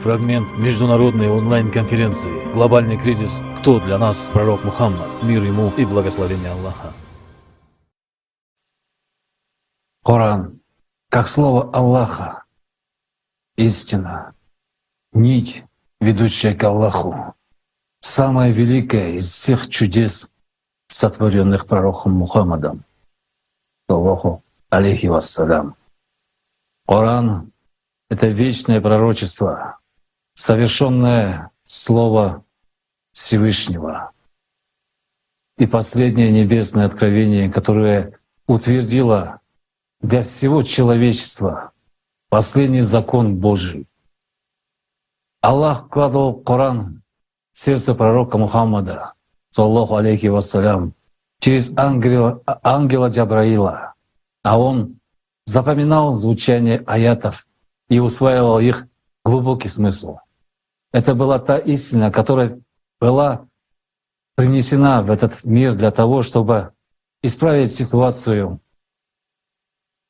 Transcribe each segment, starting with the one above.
Фрагмент международной онлайн-конференции «Глобальный кризис. Кто для нас пророк Мухаммад? Мир ему и благословение Аллаха». Коран, как слово Аллаха, истина, нить, ведущая к Аллаху, самая великая из всех чудес, сотворенных пророком Мухаммадом, Аллаху алейхи вассалям. Коран — это вечное пророчество, совершенное Слово Всевышнего и последнее небесное откровение, которое утвердило для всего человечества последний закон Божий. Аллах вкладывал Коран в сердце пророка Мухаммада, саллаху алейхи вассалям, через ангела, ангела Джабраила, а он запоминал звучание аятов и усваивал их глубокий смысл. Это была та истина, которая была принесена в этот мир для того, чтобы исправить ситуацию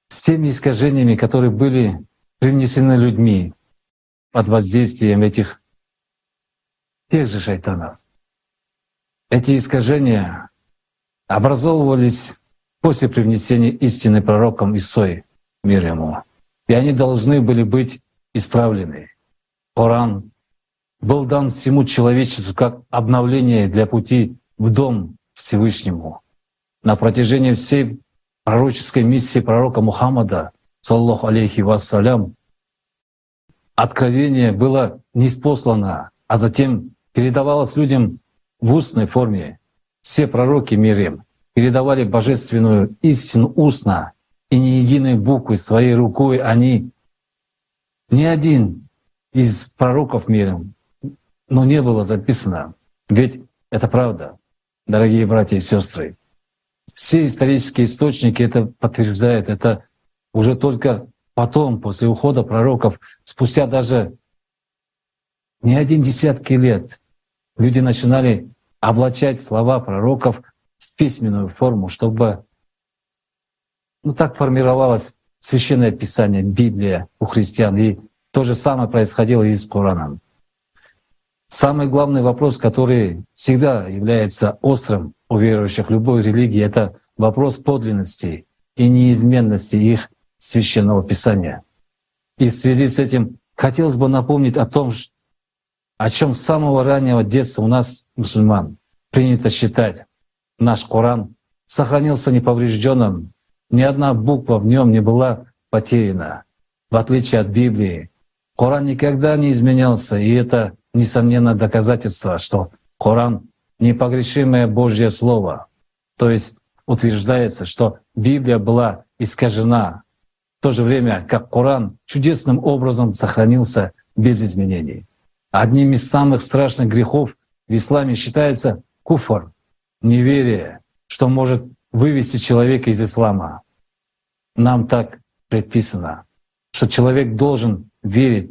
с теми искажениями, которые были принесены людьми под воздействием этих тех же шайтанов. Эти искажения образовывались после привнесения истины пророком Исои, мир ему. И они должны были быть исправлены. Коран был дан всему человечеству как обновление для пути в дом Всевышнему. На протяжении всей пророческой миссии пророка Мухаммада, саллаху алейхи вассалям, откровение было неспослано, а затем передавалось людям в устной форме. Все пророки мира передавали божественную истину устно, и ни единой буквы своей рукой они, ни один из пророков мира, но не было записано. Ведь это правда, дорогие братья и сестры. Все исторические источники это подтверждают. Это уже только потом, после ухода пророков, спустя даже не один десятки лет, люди начинали облачать слова пророков в письменную форму, чтобы ну, так формировалось священное писание, Библия у христиан. И то же самое происходило и с Кораном. Самый главный вопрос, который всегда является острым у верующих любой религии, это вопрос подлинности и неизменности их священного писания. И в связи с этим хотелось бы напомнить о том, о чем с самого раннего детства у нас, мусульман, принято считать. Наш Коран сохранился неповрежденным, ни одна буква в нем не была потеряна. В отличие от Библии, Коран никогда не изменялся, и это несомненно доказательство, что Коран — непогрешимое Божье Слово. То есть утверждается, что Библия была искажена, в то же время как Коран чудесным образом сохранился без изменений. Одним из самых страшных грехов в исламе считается куфр, неверие, что может вывести человека из ислама. Нам так предписано, что человек должен верить,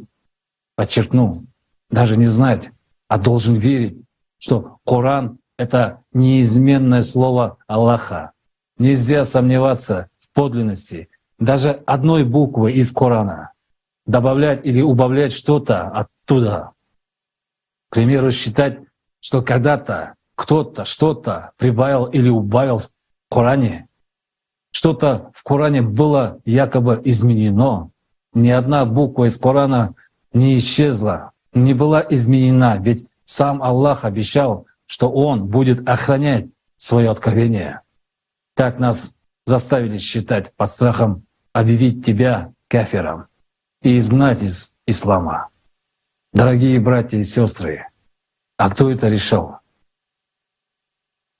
подчеркну, даже не знать, а должен верить, что Коран — это неизменное слово Аллаха. Нельзя сомневаться в подлинности даже одной буквы из Корана, добавлять или убавлять что-то оттуда. К примеру, считать, что когда-то кто-то что-то прибавил или убавил в Коране, что-то в Коране было якобы изменено, ни одна буква из Корана не исчезла, не была изменена, ведь сам Аллах обещал, что Он будет охранять свое откровение. Так нас заставили считать под страхом объявить тебя кафером и изгнать из ислама. Дорогие братья и сестры, а кто это решил?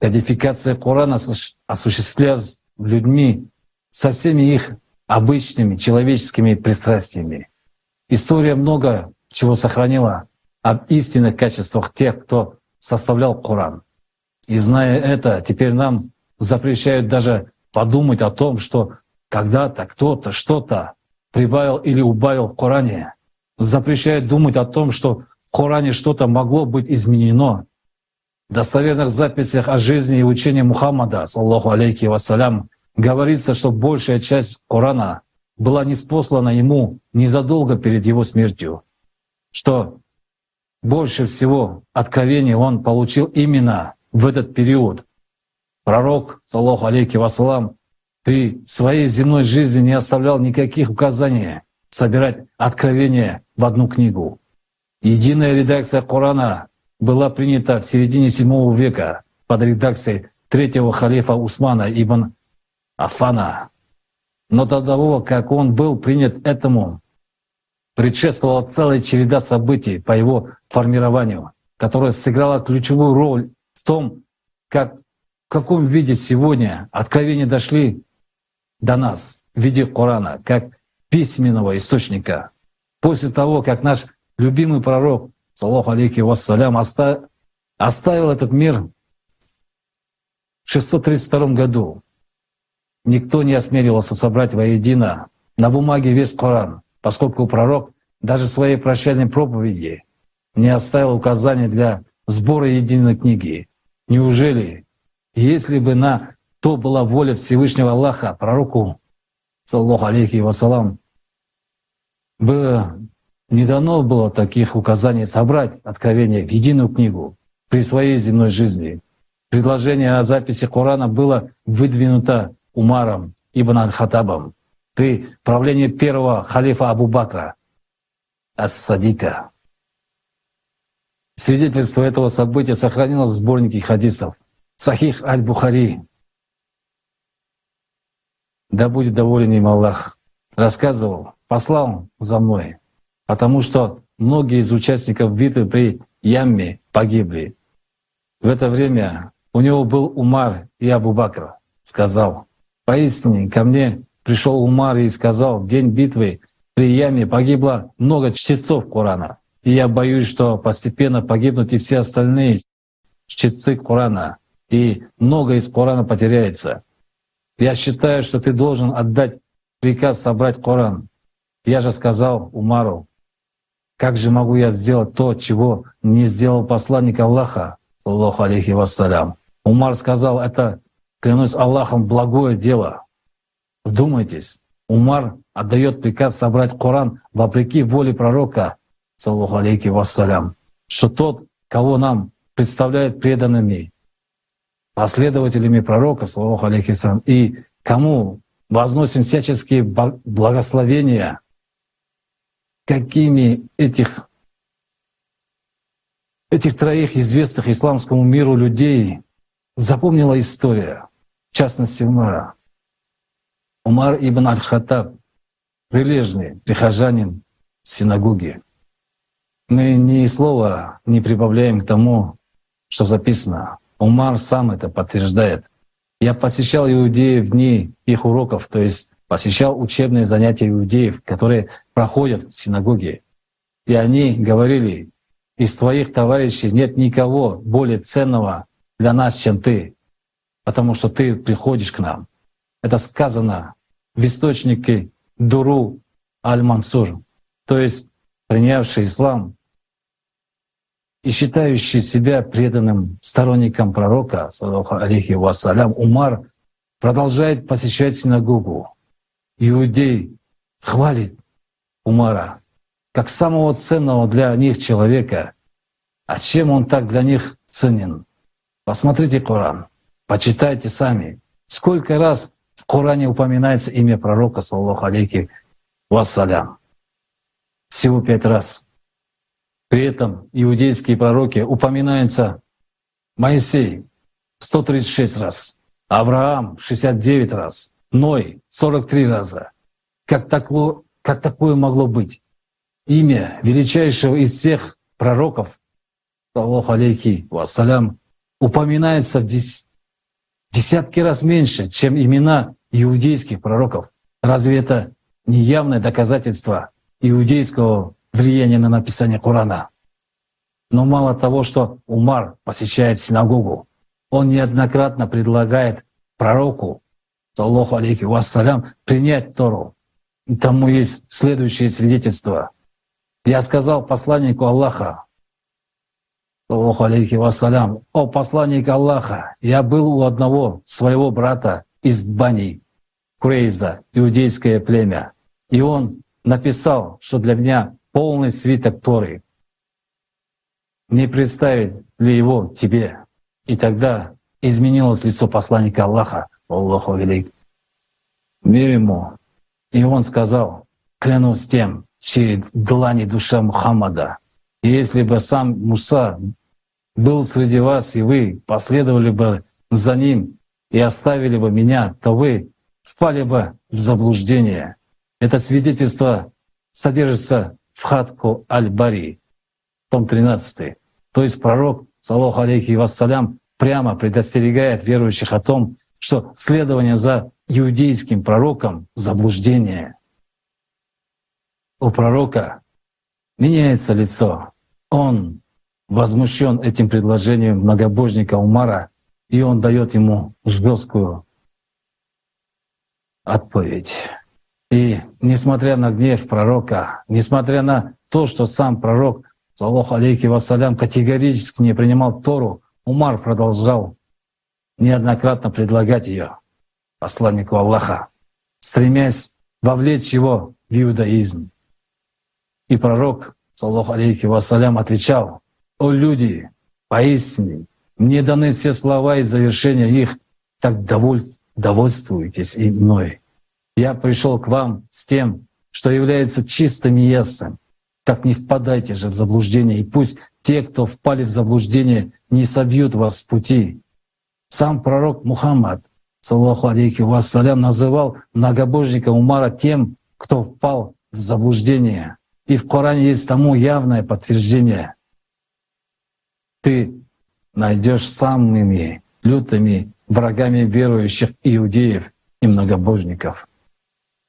Кодификация Корана осуществлялась людьми со всеми их обычными человеческими пристрастиями. История много чего сохранила об истинных качествах тех, кто составлял Коран. И зная это, теперь нам запрещают даже подумать о том, что когда-то кто-то что-то прибавил или убавил в Коране. Запрещают думать о том, что в Коране что-то могло быть изменено. В достоверных записях о жизни и учении Мухаммада, саллаху алейки вассалям, говорится, что большая часть Корана была неспослана ему незадолго перед его смертью. Что больше всего откровений он получил именно в этот период. Пророк, саллаху алейки вассалам, при своей земной жизни не оставлял никаких указаний собирать откровения в одну книгу. Единая редакция Корана была принята в середине VII века под редакцией третьего халифа Усмана ибн Афана. Но до того, как он был принят этому, предшествовала целая череда событий по его формированию, которая сыграла ключевую роль в том, как, в каком виде сегодня откровения дошли до нас в виде Корана, как письменного источника. После того, как наш любимый пророк, саллаху алейки вассалям, оставил этот мир в 632 году, никто не осмеливался собрать воедино на бумаге весь Коран, поскольку пророк даже в своей прощальной проповеди не оставил указаний для сбора единой книги. Неужели, если бы на то была воля Всевышнего Аллаха, пророку, саллаху алейхи вассалам, было, не дано было таких указаний собрать откровение в единую книгу при своей земной жизни. Предложение о записи Корана было выдвинуто Умаром ибн Аль-Хатабом при правлении первого халифа Абу Бакра Ас-Садика. Свидетельство этого события сохранилось в сборнике хадисов Сахих Аль-Бухари. Да будет доволен им Аллах. Рассказывал, послал за мной, потому что многие из участников битвы при Ямме погибли. В это время у него был Умар и Абу Бакр. Сказал, поистине ко мне пришел Умар и сказал, в день битвы при Яме погибло много чтецов Корана. И я боюсь, что постепенно погибнут и все остальные чтецы Корана. И много из Корана потеряется. Я считаю, что ты должен отдать приказ собрать Коран. Я же сказал Умару, как же могу я сделать то, чего не сделал посланник Аллаха, Аллаху алейхи вассалям. Умар сказал, это, клянусь Аллахом, благое дело. Вдумайтесь, Умар отдает приказ собрать Коран вопреки воле пророка, саллаху алейхи вассалям, что тот, кого нам представляют преданными, последователями пророка, саллаху алейхи вассалям, и кому возносим всяческие благословения, какими этих, этих троих известных исламскому миру людей запомнила история, в частности Умара. Умар ибн Аль-Хаттаб, прилежный прихожанин синагоги. Мы ни слова не прибавляем к тому, что записано. Умар сам это подтверждает. Я посещал иудеев в дни их уроков, то есть посещал учебные занятия иудеев, которые проходят в синагоге. И они говорили, из твоих товарищей нет никого более ценного для нас, чем ты, потому что ты приходишь к нам. Это сказано в источнике Дуру Аль-Мансур, то есть принявший ислам и считающий себя преданным сторонником пророка, алейхи вассалям, Умар продолжает посещать синагогу иудей хвалит Умара как самого ценного для них человека. А чем он так для них ценен? Посмотрите Коран, почитайте сами. Сколько раз Коране упоминается имя пророка, саллаху алейки вассалям? Всего пять раз. При этом иудейские пророки упоминаются Моисей 136 раз, Авраам 69 раз, Ной 43 раза. Как, такло, как такое могло быть? Имя величайшего из всех пророков, Аллаху алейки вассалям, упоминается в дес, десятки раз меньше, чем имена иудейских пророков. Разве это не явное доказательство иудейского влияния на написание Корана? Но мало того, что Умар посещает синагогу, он неоднократно предлагает пророку саллаху алейхи вассалям, принять Тору. И тому есть следующее свидетельство. Я сказал посланнику Аллаха, саллаху алейхи вассалям, «О посланник Аллаха, я был у одного своего брата из Бани, Курейза, иудейское племя, и он написал, что для меня полный свиток Торы. Не представить ли его тебе? И тогда изменилось лицо посланника Аллаха, Аллаху велик. Мир ему. И он сказал, клянусь тем, чьей длани душа Мухаммада. Если бы сам Муса был среди вас, и вы последовали бы за ним и оставили бы меня, то вы впали бы в заблуждение. Это свидетельство содержится в хатку Аль-Бари, том 13. То есть пророк, саллаху алейхи вассалям, прямо предостерегает верующих о том, что следование за иудейским пророком — заблуждение. У пророка меняется лицо. Он возмущен этим предложением многобожника Умара, и он дает ему жесткую отповедь. И несмотря на гнев пророка, несмотря на то, что сам пророк, саллаху алейхи вассалям, категорически не принимал Тору, Умар продолжал неоднократно предлагать ее посланнику Аллаха, стремясь вовлечь его в иудаизм. И пророк, саллаху алейхи вассалям, отвечал, «О люди, поистине, мне даны все слова и завершения их, так доволь, довольствуйтесь и мной. Я пришел к вам с тем, что является чистым и ясным. Так не впадайте же в заблуждение, и пусть те, кто впали в заблуждение, не собьют вас с пути. Сам пророк Мухаммад, саллаху алейхи вассалям, называл многобожника Умара тем, кто впал в заблуждение. И в Коране есть тому явное подтверждение. Ты найдешь самыми лютыми врагами верующих иудеев и многобожников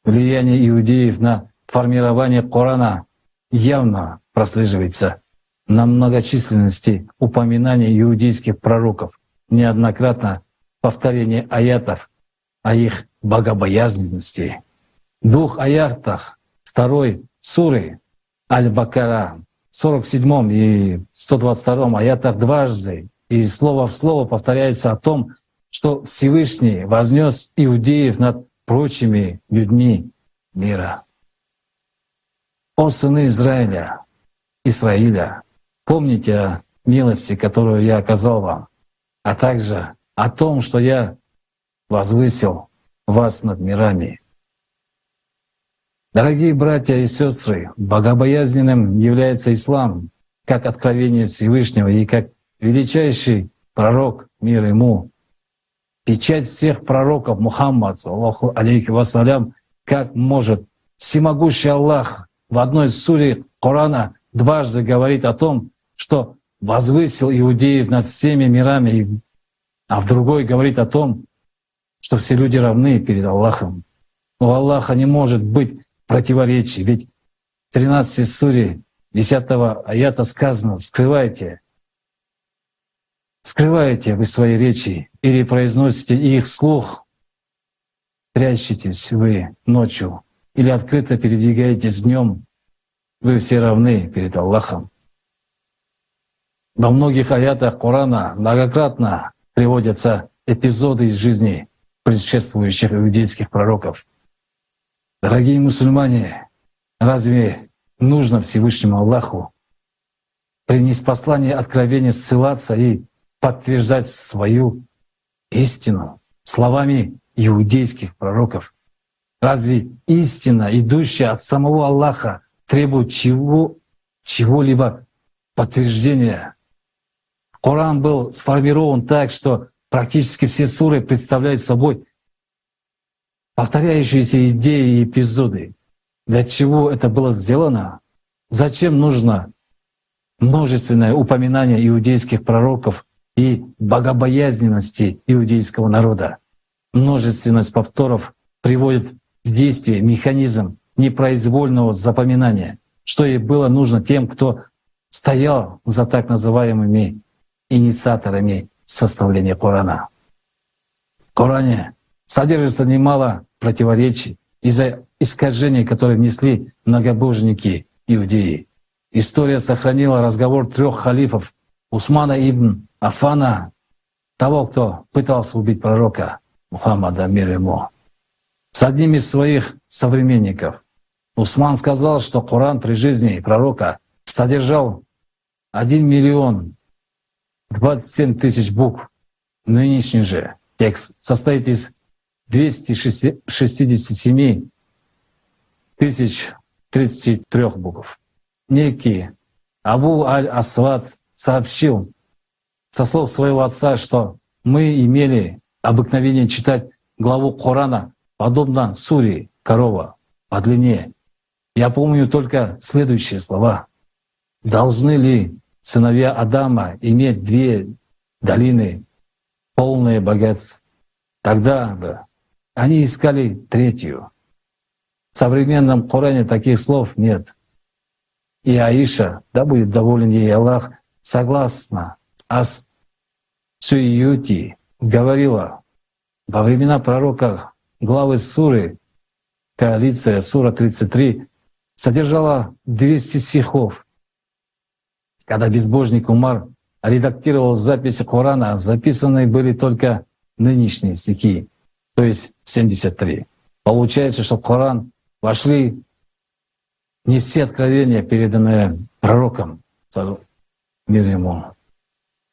влияние иудеев на формирование Корана явно прослеживается на многочисленности упоминаний иудейских пророков, неоднократно повторение аятов о их богобоязненности. В двух аятах второй суры Аль-Бакара, 47 и 122 аятах дважды и слово в слово повторяется о том, что Всевышний вознес иудеев над прочими людьми мира. О сыны Израиля, Израиля, помните о милости, которую я оказал вам, а также о том, что я возвысил вас над мирами. Дорогие братья и сестры, богобоязненным является ислам, как откровение Всевышнего и как величайший пророк, мир ему, печать всех пророков Мухаммад, Аллаху алейхи вассалям, как может всемогущий Аллах в одной суре Корана дважды говорит о том, что возвысил иудеев над всеми мирами, а в другой говорит о том, что все люди равны перед Аллахом. У Аллаха не может быть противоречий, ведь в 13 суре 10 аята сказано «скрывайте скрываете вы свои речи или произносите их вслух, прячетесь вы ночью или открыто передвигаетесь днем, вы все равны перед Аллахом. Во многих аятах Корана многократно приводятся эпизоды из жизни предшествующих иудейских пророков. Дорогие мусульмане, разве нужно Всевышнему Аллаху принести послание откровения, ссылаться и подтверждать свою истину словами иудейских пророков. Разве истина, идущая от самого Аллаха, требует чего, чего-либо подтверждения? Коран был сформирован так, что практически все суры представляют собой повторяющиеся идеи и эпизоды. Для чего это было сделано? Зачем нужно множественное упоминание иудейских пророков и богобоязненности иудейского народа. Множественность повторов приводит в действие механизм непроизвольного запоминания, что и было нужно тем, кто стоял за так называемыми инициаторами составления Корана. В Коране содержится немало противоречий из-за искажений, которые внесли многобожники иудеи. История сохранила разговор трех халифов Усмана ибн Афана, того, кто пытался убить пророка Мухаммада, мир ему, с одним из своих современников. Усман сказал, что Коран при жизни пророка содержал 1 миллион 27 тысяч букв. Нынешний же текст состоит из 267 тысяч 33 букв. Некий Абу Аль-Асвад сообщил со слов своего отца, что мы имели обыкновение читать главу Корана подобно суре корова по длине. Я помню только следующие слова. Должны ли сыновья Адама иметь две долины, полные богатств? Тогда бы они искали третью. В современном Коране таких слов нет. И Аиша, да будет доволен ей Аллах, согласно Ас Суюти говорила во времена пророка главы суры «Коалиция», сура 33, содержала 200 стихов. Когда безбожник Умар редактировал записи Корана, записаны были только нынешние стихи, то есть 73. Получается, что в Коран вошли не все откровения, переданные пророком, мир ему.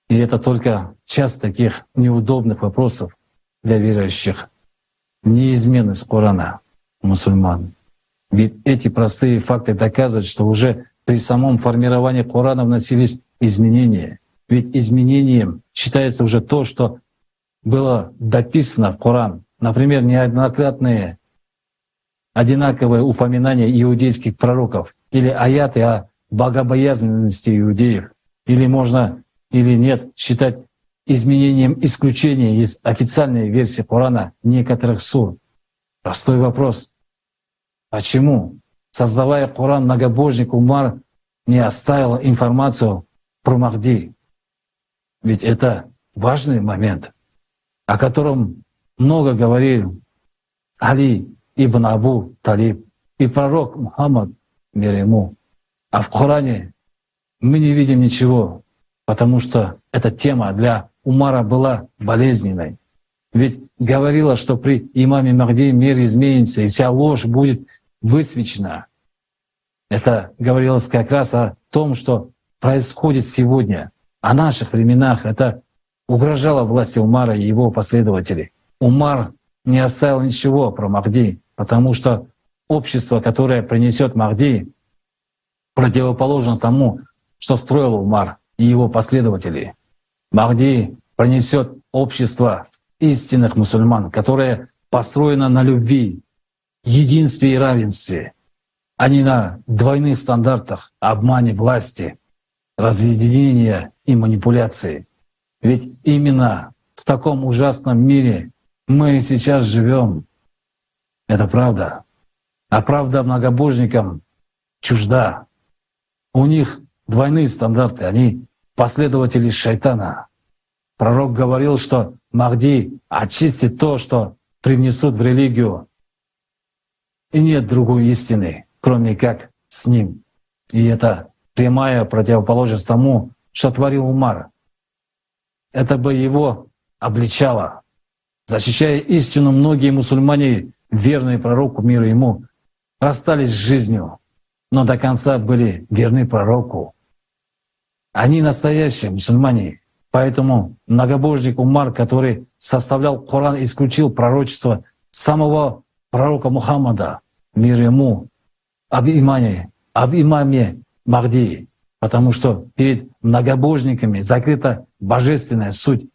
И это только часть таких неудобных вопросов для верующих, неизменность Корана мусульман. Ведь эти простые факты доказывают, что уже при самом формировании Корана вносились изменения. Ведь изменением считается уже то, что было дописано в Коран. Например, неоднократные одинаковые упоминания иудейских пророков или аяты о богобоязненности иудеев. Или можно, или нет, считать изменением исключения из официальной версии Корана некоторых сур. Простой вопрос. Почему, создавая Коран, многобожник Умар не оставил информацию про Махди? Ведь это важный момент, о котором много говорил Али ибн Абу Талиб и пророк Мухаммад, мир ему. А в Коране мы не видим ничего, потому что эта тема для Умара была болезненной. Ведь говорила, что при имаме Махди мир изменится, и вся ложь будет высвечена. Это говорилось как раз о том, что происходит сегодня, о наших временах. Это угрожало власти Умара и его последователей. Умар не оставил ничего про Махди, потому что общество, которое принесет Махди, противоположно тому, что строил Умар и его последователи. Махди принесет общество истинных мусульман, которое построено на любви, единстве и равенстве, а не на двойных стандартах, обмане власти, разъединения и манипуляции. Ведь именно в таком ужасном мире мы сейчас живем. Это правда. А правда многобожникам чужда. У них двойные стандарты, они последователи шайтана. Пророк говорил, что Махди очистит то, что привнесут в религию. И нет другой истины, кроме как с ним. И это прямая противоположность тому, что творил Умар. Это бы его обличало. Защищая истину, многие мусульмане верные пророку, миру ему, расстались с жизнью, но до конца были верны пророку. Они настоящие мусульмане. Поэтому многобожник Умар, который составлял Коран, исключил пророчество самого пророка Мухаммада, мир ему, об имане, об имаме Махди, потому что перед многобожниками закрыта божественная суть.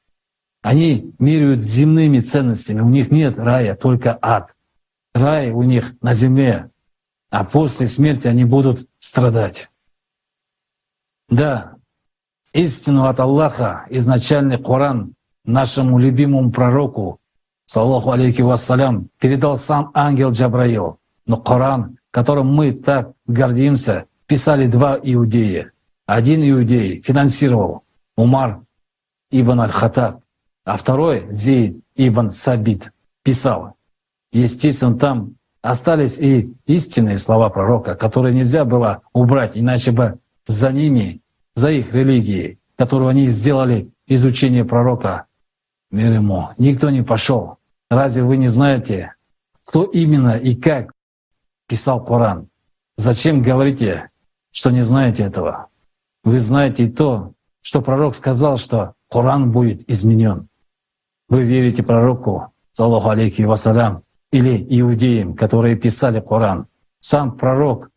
Они миряют земными ценностями, у них нет рая, только ад рай у них на земле, а после смерти они будут страдать. Да, истину от Аллаха, изначальный Коран нашему любимому пророку, саллаху алейки вассалям, передал сам ангел Джабраил. Но Коран, которым мы так гордимся, писали два иудея. Один иудей финансировал Умар ибн аль-Хатаб, а второй Зейд ибн Сабит писал Естественно, там остались и истинные слова пророка, которые нельзя было убрать, иначе бы за ними, за их религией, которую они сделали изучение пророка, мир ему, никто не пошел. Разве вы не знаете, кто именно и как писал Коран? зачем говорите, что не знаете этого? Вы знаете и то, что пророк сказал, что Коран будет изменен. Вы верите пророку, саллаху алейки вассалям, или иудеям, которые писали Коран. Сам пророк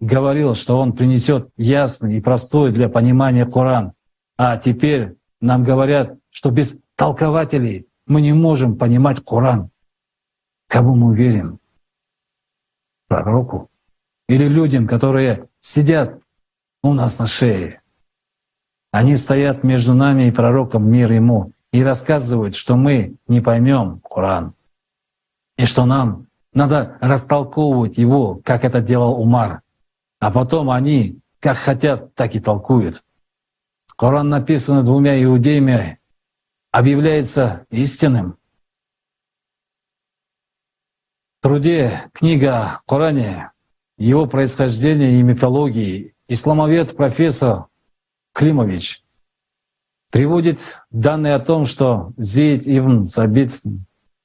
говорил, что он принесет ясный и простой для понимания Коран. А теперь нам говорят, что без толкователей мы не можем понимать Коран. Кому мы верим? Пророку? Или людям, которые сидят у нас на шее? Они стоят между нами и пророком, мир ему, и рассказывают, что мы не поймем Коран, и что нам надо растолковывать его, как это делал Умар. А потом они, как хотят, так и толкуют. Коран написан двумя иудеями, объявляется истинным. В труде книга о Коране, его происхождение и мифологии исламовед профессор Климович приводит данные о том, что Зейд ибн Сабит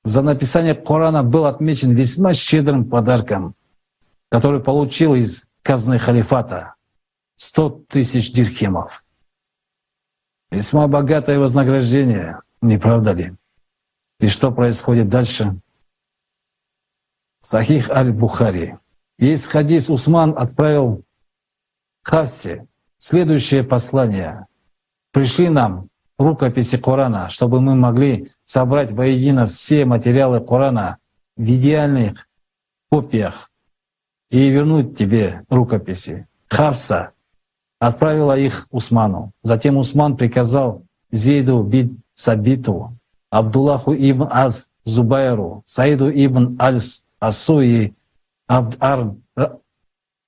за написание Корана был отмечен весьма щедрым подарком, который получил из казны халифата — 100 тысяч дирхемов. Весьма богатое вознаграждение, не правда ли? И что происходит дальше? Сахих аль-Бухари. Есть хадис Усман отправил Хавсе следующее послание. Пришли нам рукописи Корана, чтобы мы могли собрать воедино все материалы Корана в идеальных копиях и вернуть тебе рукописи. Хавса отправила их Усману. Затем Усман приказал Зейду бин Сабиту, Абдуллаху ибн Аз Зубайру, Саиду ибн Альс Асу и Абд Ар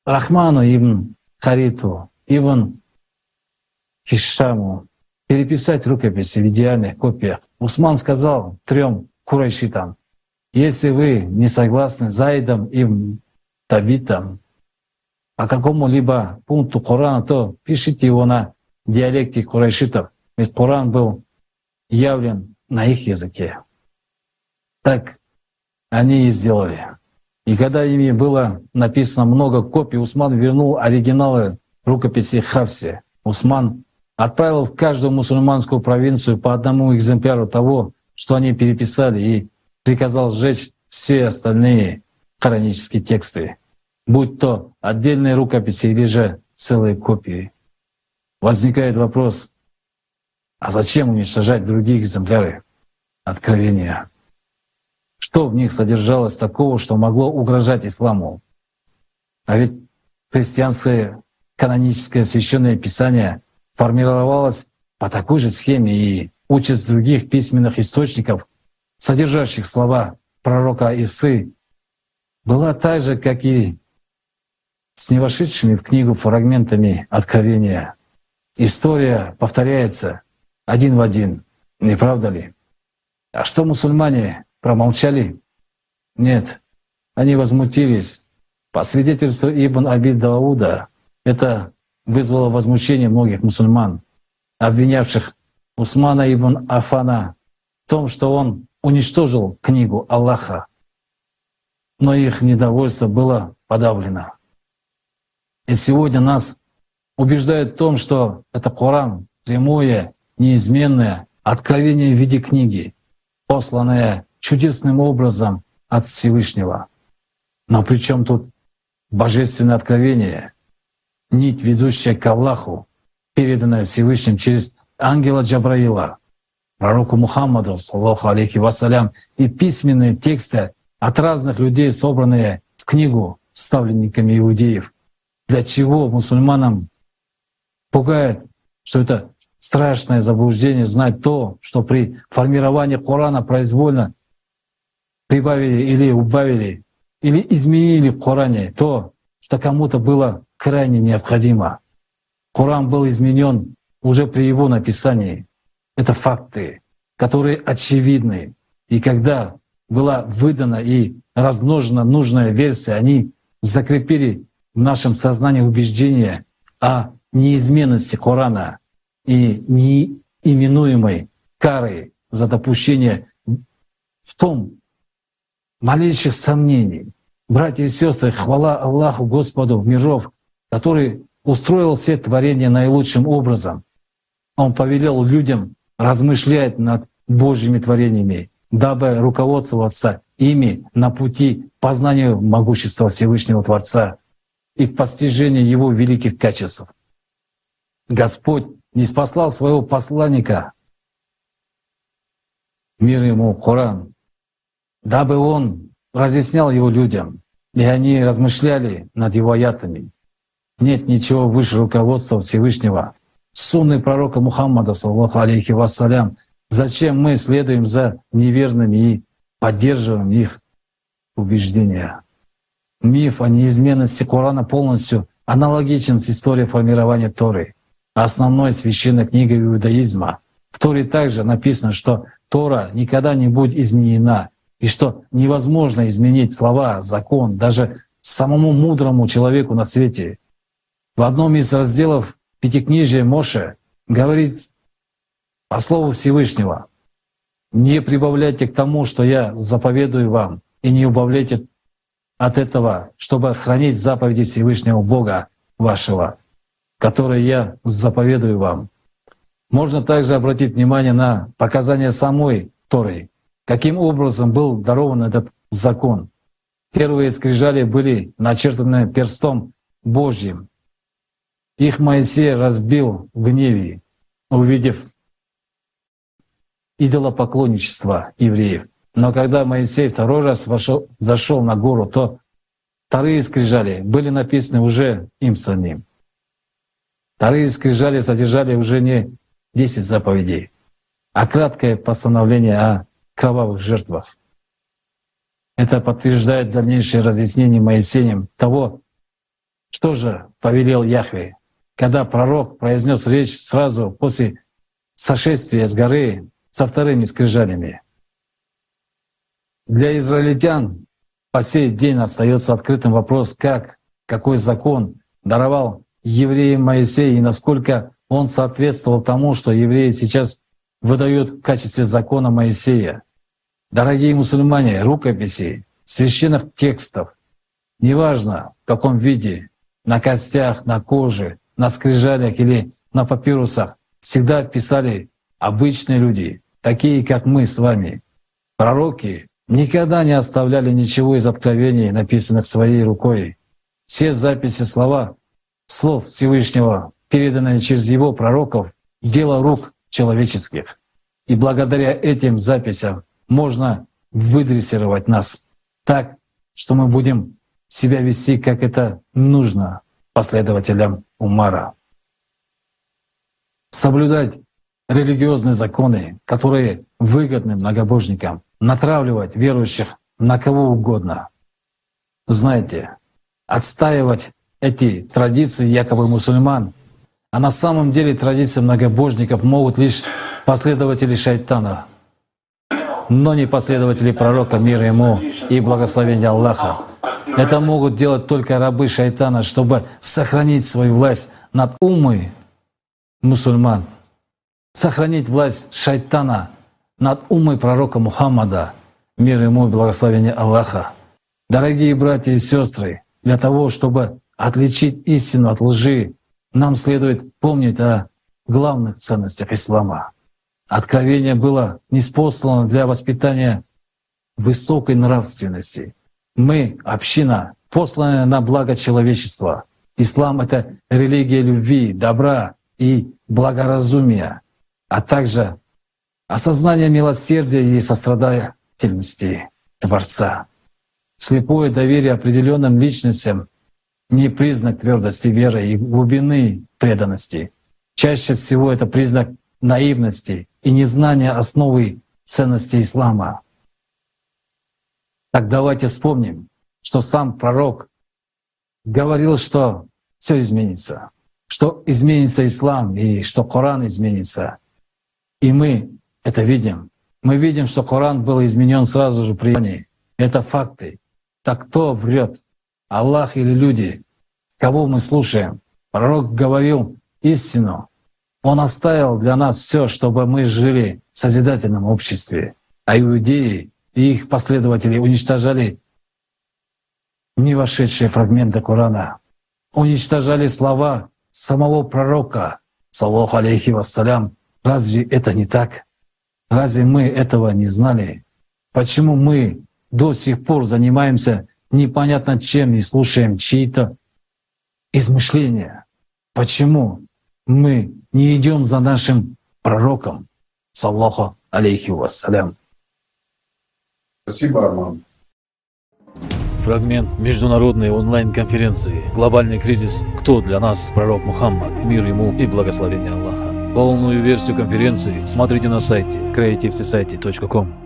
Рахману ибн Хариту, ибн Хишаму переписать рукописи в идеальных копиях. Усман сказал трем курайшитам, если вы не согласны с Зайдом и Табитом по какому-либо пункту Корана, то пишите его на диалекте курайшитов, ведь Коран был явлен на их языке. Так они и сделали. И когда ими было написано много копий, Усман вернул оригиналы рукописи Хавси. Усман отправил в каждую мусульманскую провинцию по одному экземпляру того, что они переписали, и приказал сжечь все остальные коранические тексты, будь то отдельные рукописи или же целые копии. Возникает вопрос, а зачем уничтожать другие экземпляры откровения? Что в них содержалось такого, что могло угрожать исламу? А ведь христианское каноническое священное писание формировалась по такой же схеме и участь других письменных источников, содержащих слова пророка Исы, была так же, как и с не вошедшими в книгу фрагментами откровения. История повторяется один в один, не правда ли? А что мусульмане промолчали? Нет, они возмутились. По свидетельству Ибн Аби Дауда, это вызвало возмущение многих мусульман, обвинявших Усмана ибн Афана в том, что он уничтожил книгу Аллаха. Но их недовольство было подавлено. И сегодня нас убеждают в том, что это Коран, прямое, неизменное откровение в виде книги, посланное чудесным образом от Всевышнего. Но при чем тут божественное откровение? нить, ведущая к Аллаху, переданная Всевышним через ангела Джабраила, пророку Мухаммаду, саллаху алейхи вассалям, и письменные тексты от разных людей, собранные в книгу ставленниками иудеев. Для чего мусульманам пугает, что это страшное заблуждение знать то, что при формировании Корана произвольно прибавили или убавили, или изменили в Коране то, что кому-то было крайне необходимо. Коран был изменен уже при его написании. Это факты, которые очевидны. И когда была выдана и размножена нужная версия, они закрепили в нашем сознании убеждение о неизменности Корана и неименуемой кары за допущение в том малейших сомнений Братья и сестры, хвала Аллаху Господу миров, который устроил все творения наилучшим образом. Он повелел людям размышлять над Божьими творениями, дабы руководствоваться ими на пути познанию могущества Всевышнего Творца и к постижению Его великих качеств. Господь не спаслал своего посланника, мир ему, Коран, дабы он разъяснял его людям, и они размышляли над его аятами. Нет ничего выше руководства Всевышнего. Сунны пророка Мухаммада, саллаху алейхи вассалям, зачем мы следуем за неверными и поддерживаем их убеждения. Миф о неизменности Корана полностью аналогичен с историей формирования Торы, основной священной книгой иудаизма. В Торе также написано, что Тора никогда не будет изменена, и что невозможно изменить слова, закон, даже самому мудрому человеку на свете. В одном из разделов Пятикнижия Моше говорит по слову Всевышнего, «Не прибавляйте к тому, что я заповедую вам, и не убавляйте от этого, чтобы хранить заповеди Всевышнего Бога вашего, которые я заповедую вам». Можно также обратить внимание на показания самой Торы, каким образом был дарован этот закон. Первые скрижали были начертаны перстом Божьим. Их Моисей разбил в гневе, увидев идолопоклонничество евреев. Но когда Моисей второй раз вошел, зашел на гору, то вторые скрижали были написаны уже им самим. Вторые скрижали содержали уже не 10 заповедей, а краткое постановление о кровавых жертвах. Это подтверждает дальнейшее разъяснение Моисеем того, что же повелел Яхве, когда пророк произнес речь сразу после сошествия с горы со вторыми скрижалями. Для израильтян по сей день остается открытым вопрос, как, какой закон даровал евреям Моисей и насколько он соответствовал тому, что евреи сейчас выдают в качестве закона Моисея. Дорогие мусульмане, рукописи, священных текстов, неважно в каком виде, на костях, на коже, на скрижалях или на папирусах, всегда писали обычные люди, такие как мы с вами. Пророки никогда не оставляли ничего из откровений, написанных своей рукой. Все записи слова, слов Всевышнего переданное через его пророков, дело рук человеческих. И благодаря этим записям можно выдрессировать нас так, что мы будем себя вести, как это нужно последователям Умара. Соблюдать религиозные законы, которые выгодны многобожникам, натравливать верующих на кого угодно. Знаете, отстаивать эти традиции якобы мусульман — а на самом деле традиции многобожников могут лишь последователи шайтана, но не последователи пророка мира ему и благословения Аллаха. Это могут делать только рабы шайтана, чтобы сохранить свою власть над умой мусульман, сохранить власть шайтана над умой пророка Мухаммада, мир ему и благословение Аллаха. Дорогие братья и сестры, для того, чтобы отличить истину от лжи, нам следует помнить о главных ценностях ислама. Откровение было неспослано для воспитания высокой нравственности. Мы — община, посланная на благо человечества. Ислам — это религия любви, добра и благоразумия, а также осознание милосердия и сострадательности Творца. Слепое доверие определенным личностям не признак твердости веры и глубины преданности. Чаще всего это признак наивности и незнания основы ценностей ислама. Так давайте вспомним, что сам пророк говорил, что все изменится, что изменится ислам и что Коран изменится. И мы это видим. Мы видим, что Коран был изменен сразу же при Это факты. Так кто врет? Аллах или люди, кого мы слушаем. Пророк говорил истину. Он оставил для нас все, чтобы мы жили в созидательном обществе. А иудеи и их последователи уничтожали не вошедшие фрагменты Корана, уничтожали слова самого пророка, саллаху алейхи вассалям. Разве это не так? Разве мы этого не знали? Почему мы до сих пор занимаемся непонятно чем и слушаем чьи-то измышления? Почему мы не идем за нашим пророком, саллаху алейхи вассалям? Спасибо, Арман. Фрагмент международной онлайн-конференции «Глобальный кризис. Кто для нас пророк Мухаммад? Мир ему и благословение Аллаха». Полную версию конференции смотрите на сайте creativesociety.com.